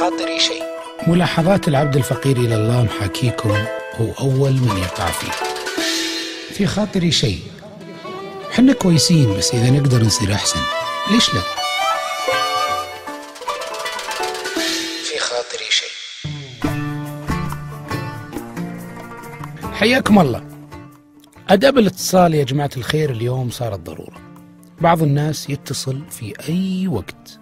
خاطري شيء. ملاحظات العبد الفقير إلى الله محاكيكم هو أول من يقع فيه. في خاطري شيء. حنا كويسين بس إذا نقدر نصير أحسن. ليش لا؟ في خاطري شيء. حياكم الله. أداب الاتصال يا جماعة الخير اليوم صارت ضرورة. بعض الناس يتصل في أي وقت.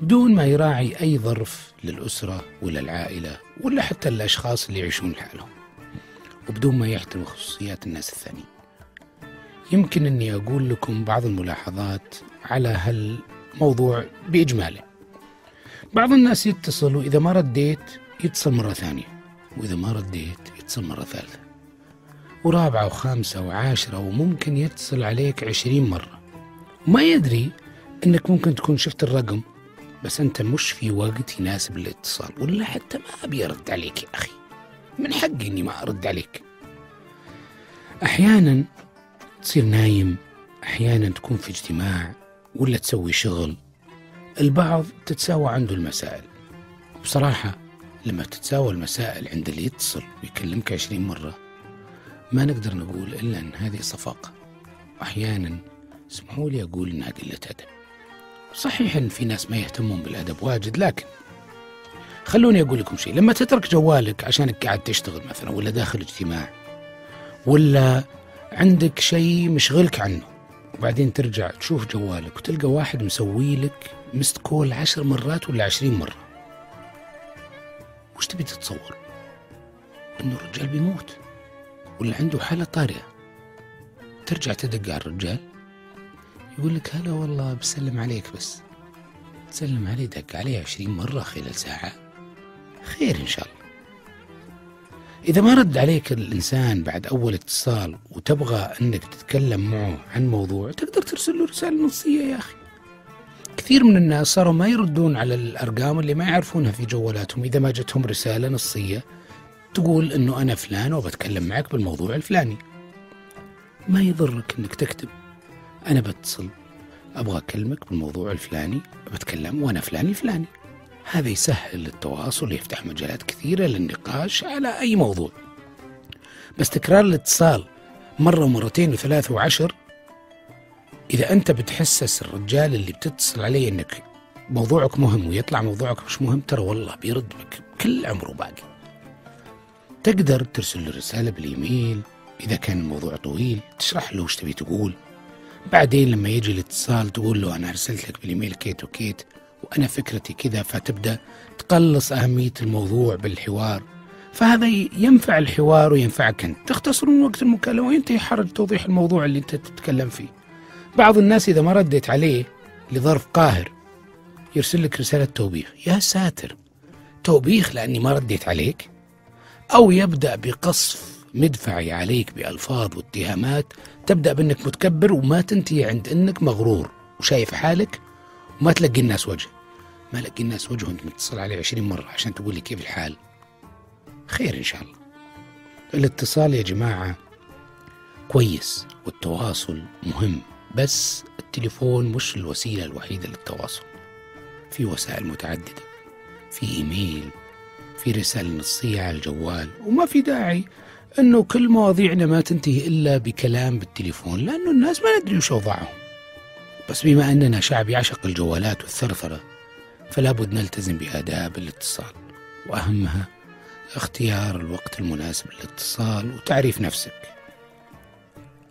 بدون ما يراعي أي ظرف للأسرة ولا العائلة ولا حتى الأشخاص اللي يعيشون لحالهم. وبدون ما يحترم خصوصيات الناس الثانيين. يمكن أني أقول لكم بعض الملاحظات على هالموضوع بإجماله. بعض الناس يتصل وإذا ما رديت يتصل مرة ثانية وإذا ما رديت يتصل مرة ثالثة. ورابعة وخامسة وعاشرة وممكن يتصل عليك عشرين مرة. وما يدري أنك ممكن تكون شفت الرقم بس أنت مش في وقت يناسب الاتصال ولا حتى ما أبي أرد عليك يا أخي. من حقي إني ما أرد عليك. أحيانا تصير نايم أحيانا تكون في اجتماع ولا تسوي شغل. البعض تتساوى عنده المسائل. بصراحة لما تتساوى المسائل عند اللي يتصل ويكلمك عشرين مرة ما نقدر نقول إلا أن هذه صفاقة. وأحيانا اسمحوا لي أقول إنها قلة أدب. صحيح إن في ناس ما يهتمون بالأدب واجد لكن خلوني أقول لكم شيء. لما تترك جوالك عشانك قاعد تشتغل مثلا ولا داخل اجتماع ولا عندك شيء مشغلك عنه وبعدين ترجع تشوف جوالك وتلقى واحد مسوي لك مست كول عشر مرات ولا عشرين مرة. وش تبي تتصور؟ إنه الرجال بيموت ولا عنده حالة طارئة. ترجع تدق على الرجال؟ يقول لك هلا والله بسلم عليك بس. تسلم عليه دق عليه عشرين مرة خلال ساعة. خير إن شاء الله. إذا ما رد عليك الإنسان بعد أول اتصال وتبغى أنك تتكلم معه عن موضوع تقدر ترسل له رسالة نصية يا أخي. كثير من الناس صاروا ما يردون على الأرقام اللي ما يعرفونها في جوالاتهم. إذا ما جتهم رسالة نصية تقول أنه أنا فلان وبتكلم معك بالموضوع الفلاني. ما يضرك أنك تكتب. أنا بتصل أبغى أكلمك بالموضوع الفلاني بتكلم وأنا فلان الفلاني هذا يسهل التواصل يفتح مجالات كثيرة للنقاش على أي موضوع. بس تكرار الاتصال مرة ومرتين وثلاث وعشر إذا أنت بتحسس الرجال اللي بتتصل عليه أنك موضوعك مهم ويطلع موضوعك مش مهم ترى والله بيرد بك كل عمره باقي. تقدر ترسل له رسالة بالإيميل إذا كان الموضوع طويل تشرح له وش تبي تقول. بعدين لما يجي الاتصال تقول له أنا أرسلت لك بالإيميل كيت وكيت وأنا فكرتي كذا فتبدأ تقلص أهمية الموضوع بالحوار. فهذا ينفع الحوار وينفعك أنت. تختصر من وقت المكالمة وينتهي حرج توضيح الموضوع اللي أنت تتكلم فيه. بعض الناس إذا ما رديت عليه لظرف قاهر يرسل لك رسالة توبيخ. يا ساتر توبيخ لأني ما رديت عليك؟ أو يبدأ بقصف مدفعي عليك بألفاظ واتهامات تبدأ بأنك متكبر وما تنتهي عند أنك مغرور. وشايف حالك؟ وما تلقي الناس وجه. ما لقي الناس وجه وأنت متصل عليه عشرين مرة عشان تقول لي كيف الحال. خير إن شاء الله. الاتصال يا جماعة كويس والتواصل مهم بس التليفون مش الوسيلة الوحيدة للتواصل. في وسائل متعددة في إيميل في رسالة نصية على الجوال وما في داعي أنه كل مواضيعنا ما تنتهي إلا بكلام بالتليفون لأنه الناس ما ندري وش اوضاعهم بس بما أننا شعب يعشق الجوالات والثرثرة فلا بد نلتزم بآداب الاتصال. وأهمها اختيار الوقت المناسب للاتصال وتعريف نفسك.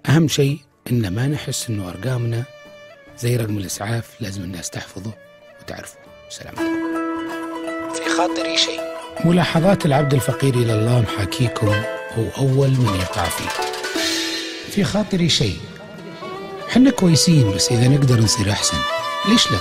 أهم شيء إن ما نحس إنه أرقامنا زي رقم الإسعاف لازم الناس تحفظه وتعرفه. سلام في خاطري شيء. ملاحظات العبد الفقير إلى الله محاكيكم هو أول من يقع فيه. في خاطري شيء. حنا كويسين بس إذا نقدر نصير أحسن. ليش لا؟